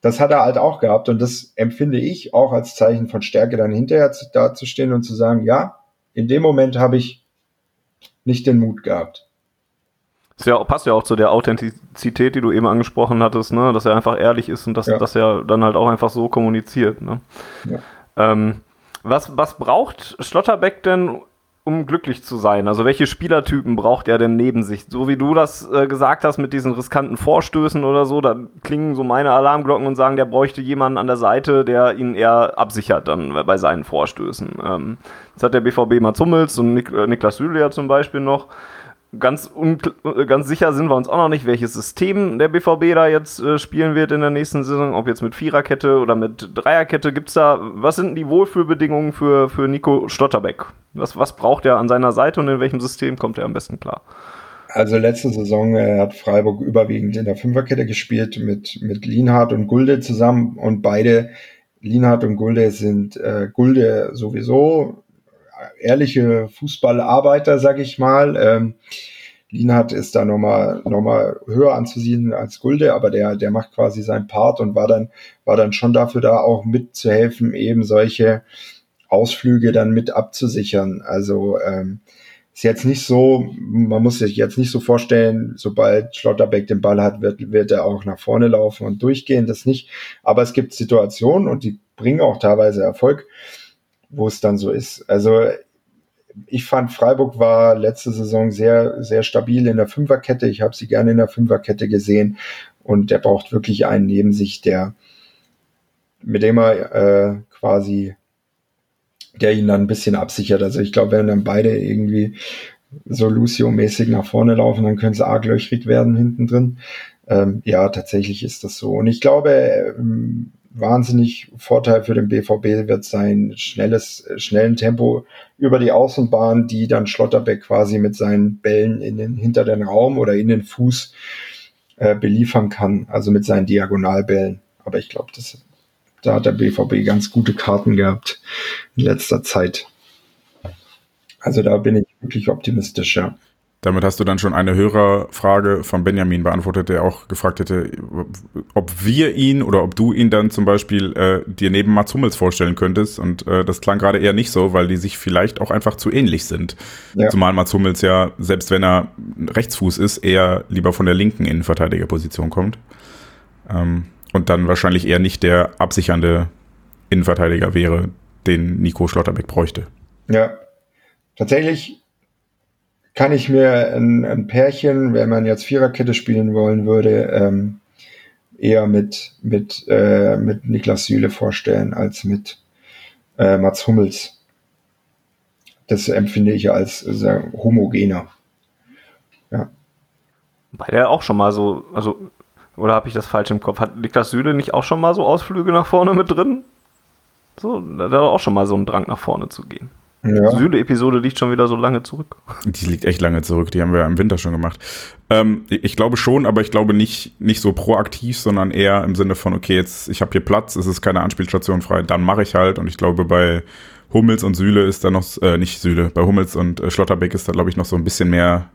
das hat er halt auch gehabt und das empfinde ich auch als Zeichen von Stärke, dann hinterher zu, dazustehen und zu sagen, ja, in dem Moment habe ich nicht den Mut gehabt. Das ja, passt ja auch zu der Authentizität, die du eben angesprochen hattest, ne? dass er einfach ehrlich ist und dass, ja. dass er dann halt auch einfach so kommuniziert. Ne? Ja. Ähm, was, was braucht Schlotterbeck denn, um glücklich zu sein? Also welche Spielertypen braucht er denn neben sich? So wie du das äh, gesagt hast mit diesen riskanten Vorstößen oder so, da klingen so meine Alarmglocken und sagen, der bräuchte jemanden an der Seite, der ihn eher absichert dann bei seinen Vorstößen. Ähm, jetzt hat der BVB Mats Hummels und Nik äh, Niklas Süle ja zum Beispiel noch ganz, ganz sicher sind wir uns auch noch nicht, welches System der BVB da jetzt äh, spielen wird in der nächsten Saison. Ob jetzt mit Viererkette oder mit Dreierkette. Gibt's da, was sind die Wohlfühlbedingungen für, für Nico Stotterbeck? Was, was braucht er an seiner Seite und in welchem System kommt er am besten klar? Also letzte Saison äh, hat Freiburg überwiegend in der Fünferkette gespielt mit, mit Lienhardt und Gulde zusammen und beide, Lienhardt und Gulde sind äh, Gulde sowieso ehrliche Fußballarbeiter, sag ich mal. Ähm, Lienhardt ist da nochmal noch mal höher anzusiedeln als Gulde, aber der, der macht quasi seinen Part und war dann, war dann schon dafür da, auch mitzuhelfen, eben solche Ausflüge dann mit abzusichern. Also ähm, ist jetzt nicht so, man muss sich jetzt nicht so vorstellen, sobald Schlotterbeck den Ball hat, wird, wird er auch nach vorne laufen und durchgehen, das nicht. Aber es gibt Situationen und die bringen auch teilweise Erfolg, wo es dann so ist. Also ich fand, Freiburg war letzte Saison sehr, sehr stabil in der Fünferkette. Ich habe sie gerne in der Fünferkette gesehen und der braucht wirklich einen neben sich, der mit dem er äh, quasi, der ihn dann ein bisschen absichert. Also ich glaube, wenn dann beide irgendwie so Lucio-mäßig nach vorne laufen, dann können sie arg löchrig werden hinten drin. Ähm, ja, tatsächlich ist das so. Und ich glaube, ähm, wahnsinnig Vorteil für den BVB wird sein schnelles, schnellen Tempo über die Außenbahn, die dann Schlotterbeck quasi mit seinen Bällen in den, hinter den Raum oder in den Fuß äh, beliefern kann, also mit seinen Diagonalbällen. Aber ich glaube, da hat der BVB ganz gute Karten gehabt in letzter Zeit. Also da bin ich wirklich optimistisch, ja. Damit hast du dann schon eine Hörerfrage von Benjamin beantwortet, der auch gefragt hätte, ob wir ihn oder ob du ihn dann zum Beispiel äh, dir neben Mats Hummels vorstellen könntest. Und äh, das klang gerade eher nicht so, weil die sich vielleicht auch einfach zu ähnlich sind. Ja. Zumal Mats Hummels ja, selbst wenn er Rechtsfuß ist, eher lieber von der linken Innenverteidigerposition kommt. Ähm, und dann wahrscheinlich eher nicht der absichernde Innenverteidiger wäre, den Nico Schlotterbeck bräuchte. Ja, tatsächlich kann ich mir ein, ein Pärchen, wenn man jetzt Viererkette spielen wollen würde, ähm, eher mit, mit, äh, mit Niklas Süle vorstellen als mit äh, Mats Hummels. Das empfinde ich als sehr homogener. Ja. Weil der auch schon mal so, also, oder habe ich das falsch im Kopf? Hat Niklas Süle nicht auch schon mal so Ausflüge nach vorne mit drin? So, da er auch schon mal so einen Drang nach vorne zu gehen. Ja. Süle-Episode liegt schon wieder so lange zurück. Die liegt echt lange zurück, die haben wir im Winter schon gemacht. Ähm, ich glaube schon, aber ich glaube nicht, nicht so proaktiv, sondern eher im Sinne von, okay, jetzt, ich habe hier Platz, es ist keine Anspielstation frei, dann mache ich halt. Und ich glaube, bei Hummels und Süle ist da noch, äh, nicht Süle, bei Hummels und äh, Schlotterbeck ist da, glaube ich, noch so ein bisschen mehr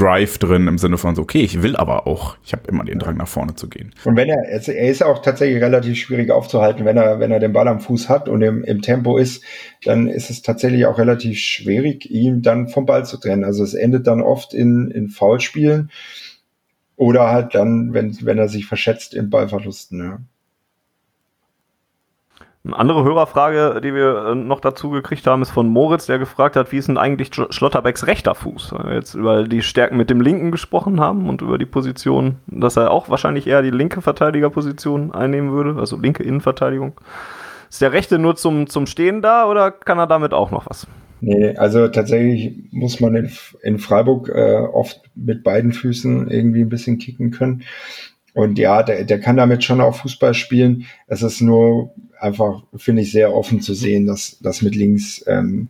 Drive drin im Sinne von so, okay, ich will aber auch, ich habe immer den Drang nach vorne zu gehen. Und wenn er, er ist auch tatsächlich relativ schwierig aufzuhalten, wenn er, wenn er den Ball am Fuß hat und im, im Tempo ist, dann ist es tatsächlich auch relativ schwierig, ihn dann vom Ball zu trennen. Also es endet dann oft in, in Foulspielen oder halt dann, wenn, wenn er sich verschätzt in Ballverlusten. Ja. Eine andere Hörerfrage, die wir äh, noch dazu gekriegt haben, ist von Moritz, der gefragt hat, wie ist denn eigentlich Schlotterbecks rechter Fuß? Weil wir jetzt über die Stärken mit dem Linken gesprochen haben und über die Position, dass er auch wahrscheinlich eher die linke Verteidigerposition einnehmen würde, also linke Innenverteidigung. Ist der rechte nur zum, zum Stehen da oder kann er damit auch noch was? Nee, also tatsächlich muss man in, in Freiburg äh, oft mit beiden Füßen irgendwie ein bisschen kicken können. Und ja, der, der kann damit schon auch Fußball spielen. Es ist nur einfach, finde ich, sehr offen zu sehen, dass das mit links ähm,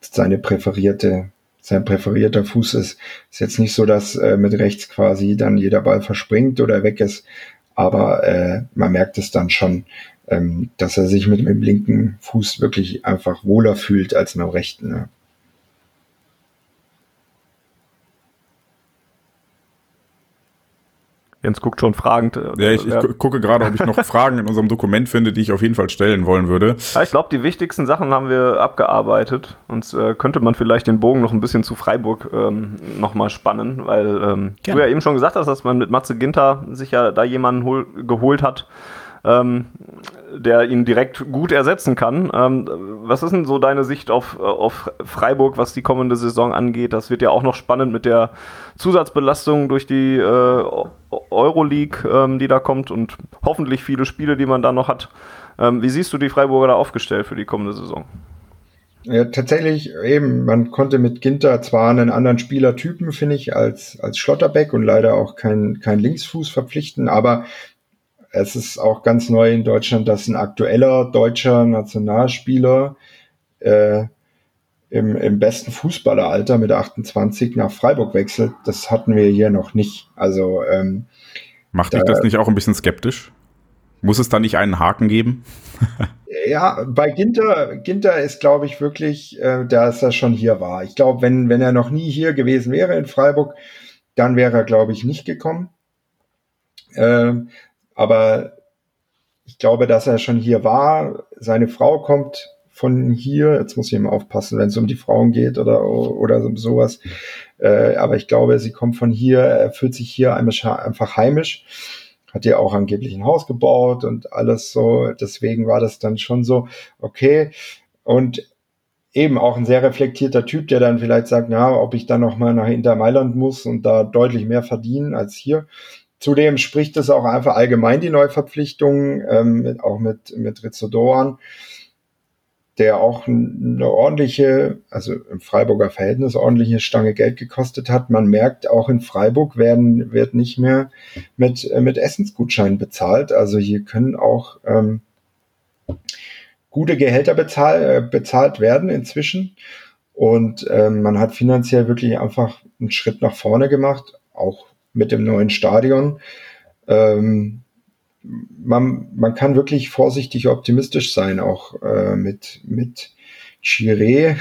seine präferierte, sein präferierter Fuß ist. Ist jetzt nicht so, dass äh, mit rechts quasi dann jeder Ball verspringt oder weg ist, aber äh, man merkt es dann schon, ähm, dass er sich mit dem linken Fuß wirklich einfach wohler fühlt als mit dem rechten. Ne? Jens guckt schon fragend. Äh, ja, ich, ich ja. gucke gerade, ob ich noch Fragen in unserem Dokument finde, die ich auf jeden Fall stellen wollen würde. Ja, ich glaube, die wichtigsten Sachen haben wir abgearbeitet. Und äh, könnte man vielleicht den Bogen noch ein bisschen zu Freiburg ähm, nochmal spannen, weil ähm, du ja eben schon gesagt hast, dass man mit Matze Ginter sich ja da jemanden hol geholt hat, ähm, der ihn direkt gut ersetzen kann. Ähm, was ist denn so deine Sicht auf, auf Freiburg, was die kommende Saison angeht? Das wird ja auch noch spannend mit der Zusatzbelastung durch die äh, Euroleague, ähm, die da kommt und hoffentlich viele Spiele, die man da noch hat. Ähm, wie siehst du die Freiburger da aufgestellt für die kommende Saison? Ja, tatsächlich eben, man konnte mit Ginter zwar einen anderen Spielertypen, finde ich, als, als Schlotterbeck und leider auch kein, kein Linksfuß verpflichten, aber es ist auch ganz neu in Deutschland, dass ein aktueller deutscher Nationalspieler äh, im, im besten Fußballeralter mit 28 nach Freiburg wechselt. Das hatten wir hier noch nicht. Also ähm, macht dich da, das nicht auch ein bisschen skeptisch? Muss es da nicht einen Haken geben? ja, bei Ginter, Ginter ist, glaube ich, wirklich, äh, dass er schon hier war. Ich glaube, wenn, wenn er noch nie hier gewesen wäre in Freiburg, dann wäre er, glaube ich, nicht gekommen. Ähm, aber ich glaube, dass er schon hier war. Seine Frau kommt von hier. Jetzt muss ich immer aufpassen, wenn es um die Frauen geht oder, oder sowas. Äh, aber ich glaube, sie kommt von hier. Er fühlt sich hier einfach heimisch. Hat ja auch angeblich ein Haus gebaut und alles so. Deswegen war das dann schon so, okay. Und eben auch ein sehr reflektierter Typ, der dann vielleicht sagt, na, ob ich dann noch mal nach Inter Mailand muss und da deutlich mehr verdienen als hier. Zudem spricht es auch einfach allgemein die Neuverpflichtung, ähm, auch mit, mit Rizzo Doan, der auch eine ordentliche, also im Freiburger Verhältnis ordentliche Stange Geld gekostet hat. Man merkt, auch in Freiburg werden, wird nicht mehr mit, äh, mit Essensgutscheinen bezahlt. Also hier können auch ähm, gute Gehälter bezahl, äh, bezahlt werden inzwischen. Und ähm, man hat finanziell wirklich einfach einen Schritt nach vorne gemacht, auch mit dem neuen Stadion. Ähm, man, man kann wirklich vorsichtig optimistisch sein, auch äh, mit, mit Chiré,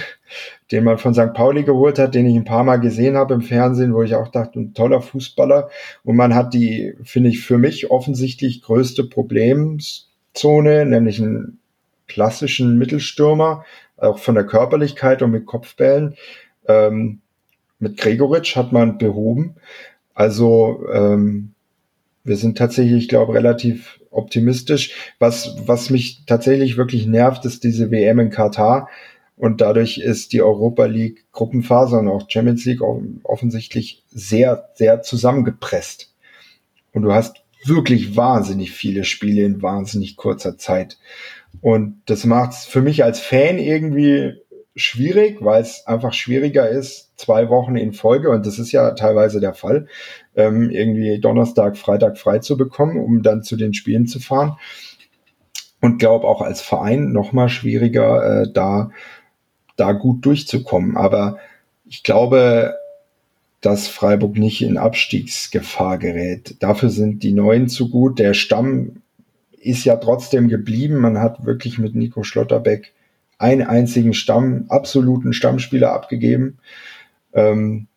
den man von St. Pauli geholt hat, den ich ein paar Mal gesehen habe im Fernsehen, wo ich auch dachte, ein toller Fußballer. Und man hat die, finde ich, für mich offensichtlich größte Problemzone, nämlich einen klassischen Mittelstürmer, auch von der Körperlichkeit und mit Kopfbällen. Ähm, mit Gregoritsch hat man behoben. Also ähm, wir sind tatsächlich, ich glaube, relativ optimistisch. Was, was mich tatsächlich wirklich nervt, ist diese WM in Katar. Und dadurch ist die Europa League Gruppenphase und auch Champions League offensichtlich sehr, sehr zusammengepresst. Und du hast wirklich wahnsinnig viele Spiele in wahnsinnig kurzer Zeit. Und das macht es für mich als Fan irgendwie schwierig, weil es einfach schwieriger ist, zwei Wochen in Folge, und das ist ja teilweise der Fall, ähm, irgendwie Donnerstag, Freitag frei zu bekommen, um dann zu den Spielen zu fahren. Und glaube auch als Verein noch mal schwieriger, äh, da, da gut durchzukommen. Aber ich glaube, dass Freiburg nicht in Abstiegsgefahr gerät. Dafür sind die Neuen zu gut. Der Stamm ist ja trotzdem geblieben. Man hat wirklich mit Nico Schlotterbeck einen einzigen Stamm, absoluten Stammspieler abgegeben. Ähm,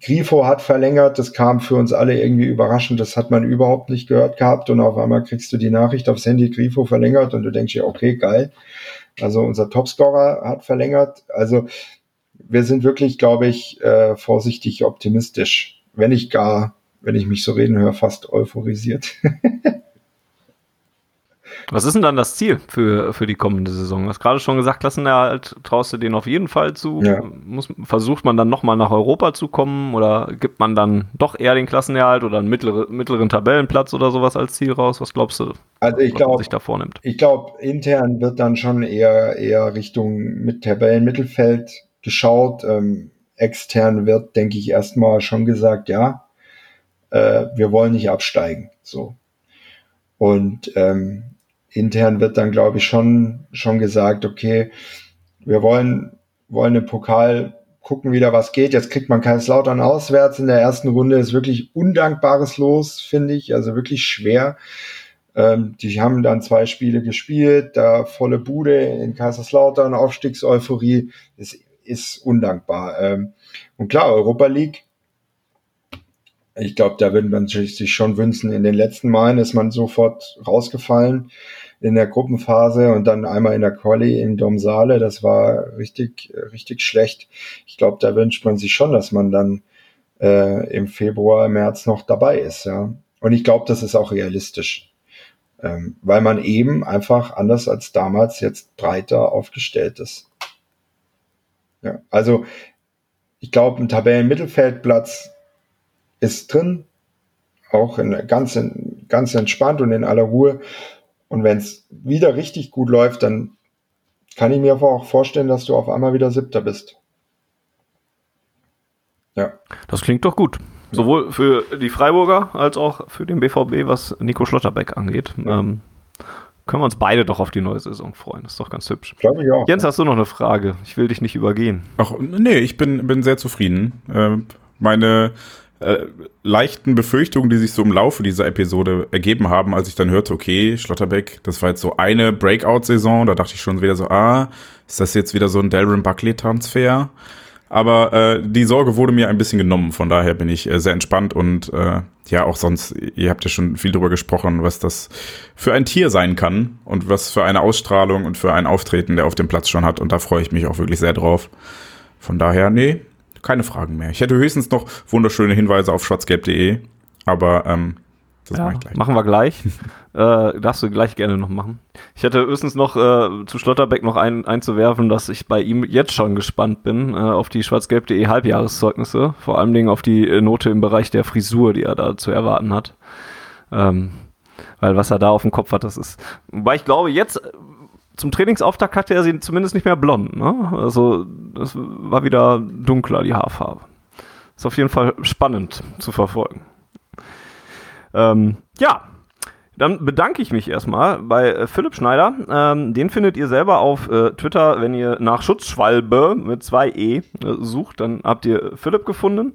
Grifo hat verlängert, das kam für uns alle irgendwie überraschend, das hat man überhaupt nicht gehört gehabt und auf einmal kriegst du die Nachricht aufs Handy, Grifo verlängert und du denkst dir, okay, geil. Also unser Topscorer hat verlängert. Also wir sind wirklich, glaube ich, äh, vorsichtig optimistisch, wenn ich gar, wenn ich mich so reden höre, fast euphorisiert. Was ist denn dann das Ziel für, für die kommende Saison? Du hast gerade schon gesagt, Klassenerhalt traust du denen auf jeden Fall zu. Ja. Muss, versucht man dann nochmal nach Europa zu kommen oder gibt man dann doch eher den Klassenerhalt oder einen mittlere, mittleren Tabellenplatz oder sowas als Ziel raus? Was glaubst du, also ich glaub, sich da vornimmt? Ich glaube, intern wird dann schon eher, eher Richtung mit Tabellenmittelfeld geschaut. Ähm, extern wird, denke ich, erstmal schon gesagt, ja, äh, wir wollen nicht absteigen. So. Und ähm, intern wird dann, glaube ich, schon, schon gesagt, okay, wir wollen, wollen im Pokal gucken wieder, was geht. Jetzt kriegt man Kaiserslautern auswärts in der ersten Runde. Ist wirklich undankbares Los, finde ich. Also wirklich schwer. Ähm, die haben dann zwei Spiele gespielt, da volle Bude in Kaiserslautern, Aufstiegseuphorie. Ist, ist undankbar. Ähm, und klar, Europa League. Ich glaube, da würde man sich schon wünschen. In den letzten Malen ist man sofort rausgefallen in der Gruppenphase und dann einmal in der Quali in Domsale. Das war richtig, richtig schlecht. Ich glaube, da wünscht man sich schon, dass man dann äh, im Februar, März noch dabei ist. Ja. Und ich glaube, das ist auch realistisch, ähm, weil man eben einfach anders als damals jetzt breiter aufgestellt ist. Ja, also ich glaube, ein Tabellenmittelfeldplatz ist drin, auch in, ganz, ganz entspannt und in aller Ruhe. Und wenn es wieder richtig gut läuft, dann kann ich mir auch vorstellen, dass du auf einmal wieder Siebter bist. Ja. Das klingt doch gut. Sowohl für die Freiburger als auch für den BVB, was Nico Schlotterbeck angeht. Ja. Ähm, können wir uns beide doch auf die neue Saison freuen. Das ist doch ganz hübsch. Glaube ich auch. Jens, hast du noch eine Frage? Ich will dich nicht übergehen. Ach, nee, ich bin, bin sehr zufrieden. Äh, meine äh, leichten Befürchtungen, die sich so im Laufe dieser Episode ergeben haben, als ich dann hörte, okay, Schlotterbeck, das war jetzt so eine Breakout-Saison, da dachte ich schon wieder so, ah, ist das jetzt wieder so ein Darren Buckley-Transfer? Aber äh, die Sorge wurde mir ein bisschen genommen, von daher bin ich äh, sehr entspannt und äh, ja, auch sonst, ihr habt ja schon viel darüber gesprochen, was das für ein Tier sein kann und was für eine Ausstrahlung und für ein Auftreten der auf dem Platz schon hat und da freue ich mich auch wirklich sehr drauf. Von daher, nee, keine Fragen mehr. Ich hätte höchstens noch wunderschöne Hinweise auf schwarzgelb.de, aber ähm, das ja, mache ich gleich. Machen wir gleich. äh, darfst du gleich gerne noch machen. Ich hätte höchstens noch äh, zu Schlotterbeck noch ein, einzuwerfen, dass ich bei ihm jetzt schon gespannt bin äh, auf die schwarzgelb.de Halbjahreszeugnisse, vor allen Dingen auf die äh, Note im Bereich der Frisur, die er da zu erwarten hat. Ähm, weil was er da auf dem Kopf hat, das ist. Wobei ich glaube, jetzt zum Trainingsauftakt hatte er sie zumindest nicht mehr blond. Ne? Also das war wieder dunkler, die Haarfarbe. Ist auf jeden Fall spannend zu verfolgen. Ähm, ja, dann bedanke ich mich erstmal bei äh, Philipp Schneider. Ähm, den findet ihr selber auf äh, Twitter, wenn ihr nach Schutzschwalbe mit zwei E äh, sucht, dann habt ihr Philipp gefunden.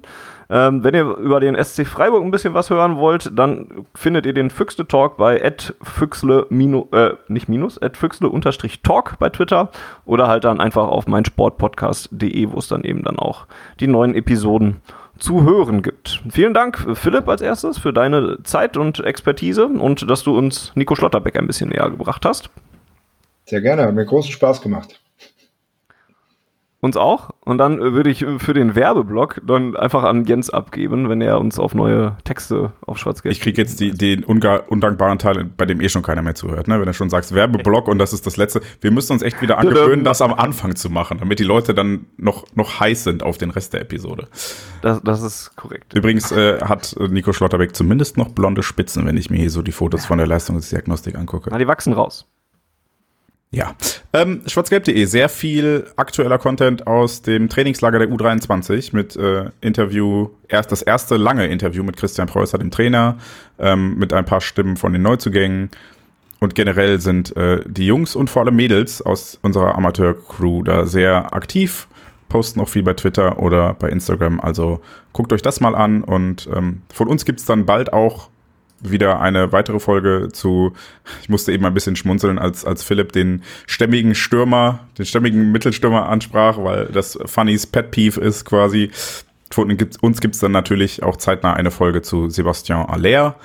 Ähm, wenn ihr über den SC Freiburg ein bisschen was hören wollt, dann findet ihr den Füchsle Talk bei Füchsle äh, nicht minus, Füchsle unterstrich Talk bei Twitter oder halt dann einfach auf meinsportpodcast.de, wo es dann eben dann auch die neuen Episoden zu hören gibt. Vielen Dank, Philipp, als erstes für deine Zeit und Expertise und dass du uns Nico Schlotterbeck ein bisschen näher gebracht hast. Sehr gerne, hat mir großen Spaß gemacht. Uns auch. Und dann würde ich für den Werbeblock dann einfach an Jens abgeben, wenn er uns auf neue Texte auf Schwarz-Gelb. Ich kriege jetzt die, den undankbaren Teil, bei dem eh schon keiner mehr zuhört, ne? Wenn du schon sagst Werbeblock und das ist das letzte. Wir müssen uns echt wieder angewöhnen, das am Anfang zu machen, damit die Leute dann noch, noch heiß sind auf den Rest der Episode. Das, das ist korrekt. Übrigens äh, hat Nico Schlotterbeck zumindest noch blonde Spitzen, wenn ich mir hier so die Fotos von der Leistungsdiagnostik angucke. Na, die wachsen raus. Ja. Ähm, Schwarzgelb.de, sehr viel aktueller Content aus dem Trainingslager der U23 mit äh, Interview, erst das erste lange Interview mit Christian Preußer, dem Trainer, ähm, mit ein paar Stimmen von den Neuzugängen. Und generell sind äh, die Jungs und vor allem Mädels aus unserer Amateur-Crew da sehr aktiv, posten auch viel bei Twitter oder bei Instagram. Also guckt euch das mal an und ähm, von uns gibt's dann bald auch wieder eine weitere Folge zu, ich musste eben ein bisschen schmunzeln, als, als Philipp den stämmigen Stürmer, den stämmigen Mittelstürmer ansprach, weil das Funnys Pet Peeve ist quasi. Uns gibt's dann natürlich auch zeitnah eine Folge zu Sebastian Aller.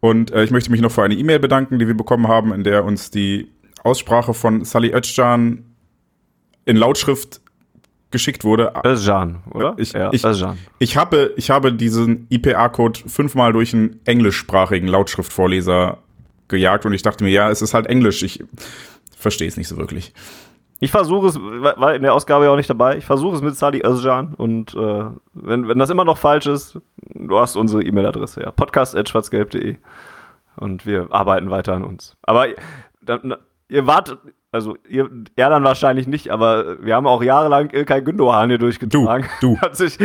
Und äh, ich möchte mich noch für eine E-Mail bedanken, die wir bekommen haben, in der uns die Aussprache von Sally Özcan in Lautschrift geschickt wurde. Özcan, oder? Ich, ja, ich, Özcan. ich, habe, ich habe diesen IPA-Code fünfmal durch einen englischsprachigen Lautschriftvorleser gejagt und ich dachte mir, ja, es ist halt Englisch. Ich verstehe es nicht so wirklich. Ich versuche es, war in der Ausgabe ja auch nicht dabei, ich versuche es mit Sali Özcan und äh, wenn, wenn das immer noch falsch ist, du hast unsere E-Mail-Adresse, ja, podcast.schwarzgelb.de und wir arbeiten weiter an uns. Aber dann, ihr wartet, also ihr, er dann wahrscheinlich nicht, aber wir haben auch jahrelang Ilkay Gündoğan hier durchgetragen. Du, du. Hat sich,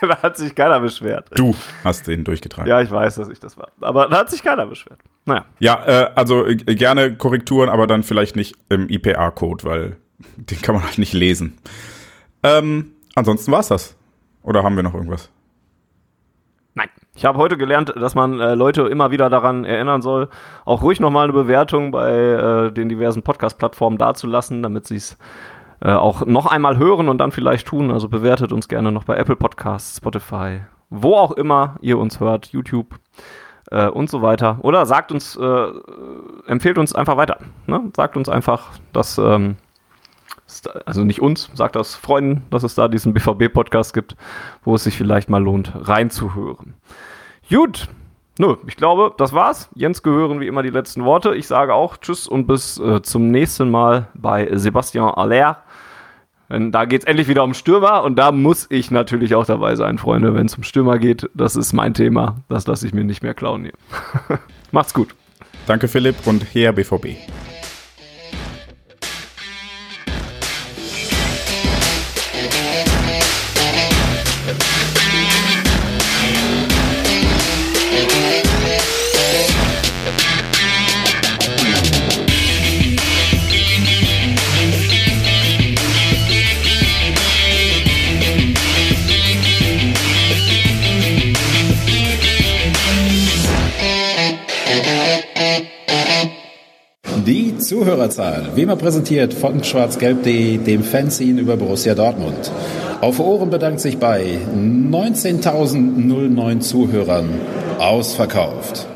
da hat sich keiner beschwert. Du hast den durchgetragen. Ja, ich weiß, dass ich das war. Aber da hat sich keiner beschwert. Naja. Ja, äh, also äh, gerne Korrekturen, aber dann vielleicht nicht im IPA-Code, weil den kann man halt nicht lesen. Ähm, ansonsten war's das. Oder haben wir noch irgendwas? Ich habe heute gelernt, dass man äh, Leute immer wieder daran erinnern soll, auch ruhig nochmal eine Bewertung bei äh, den diversen Podcast-Plattformen dazulassen, damit sie es äh, auch noch einmal hören und dann vielleicht tun. Also bewertet uns gerne noch bei Apple Podcasts, Spotify, wo auch immer ihr uns hört, YouTube äh, und so weiter. Oder sagt uns, äh, empfehlt uns einfach weiter. Ne? Sagt uns einfach, dass ähm, also nicht uns, sagt das Freunden, dass es da diesen BVB-Podcast gibt, wo es sich vielleicht mal lohnt, reinzuhören. Gut, Nö, ich glaube, das war's. Jens gehören wie immer die letzten Worte. Ich sage auch Tschüss und bis äh, zum nächsten Mal bei Sebastian Aller. Da geht's endlich wieder um Stürmer und da muss ich natürlich auch dabei sein, Freunde, wenn es um Stürmer geht. Das ist mein Thema. Das lasse ich mir nicht mehr klauen hier. Macht's gut. Danke, Philipp, und her BVB. Zuhörerzahl, wie immer präsentiert von schwarzgelb.de, dem Fanzine über Borussia Dortmund. Auf Ohren bedankt sich bei 19.009 Zuhörern ausverkauft.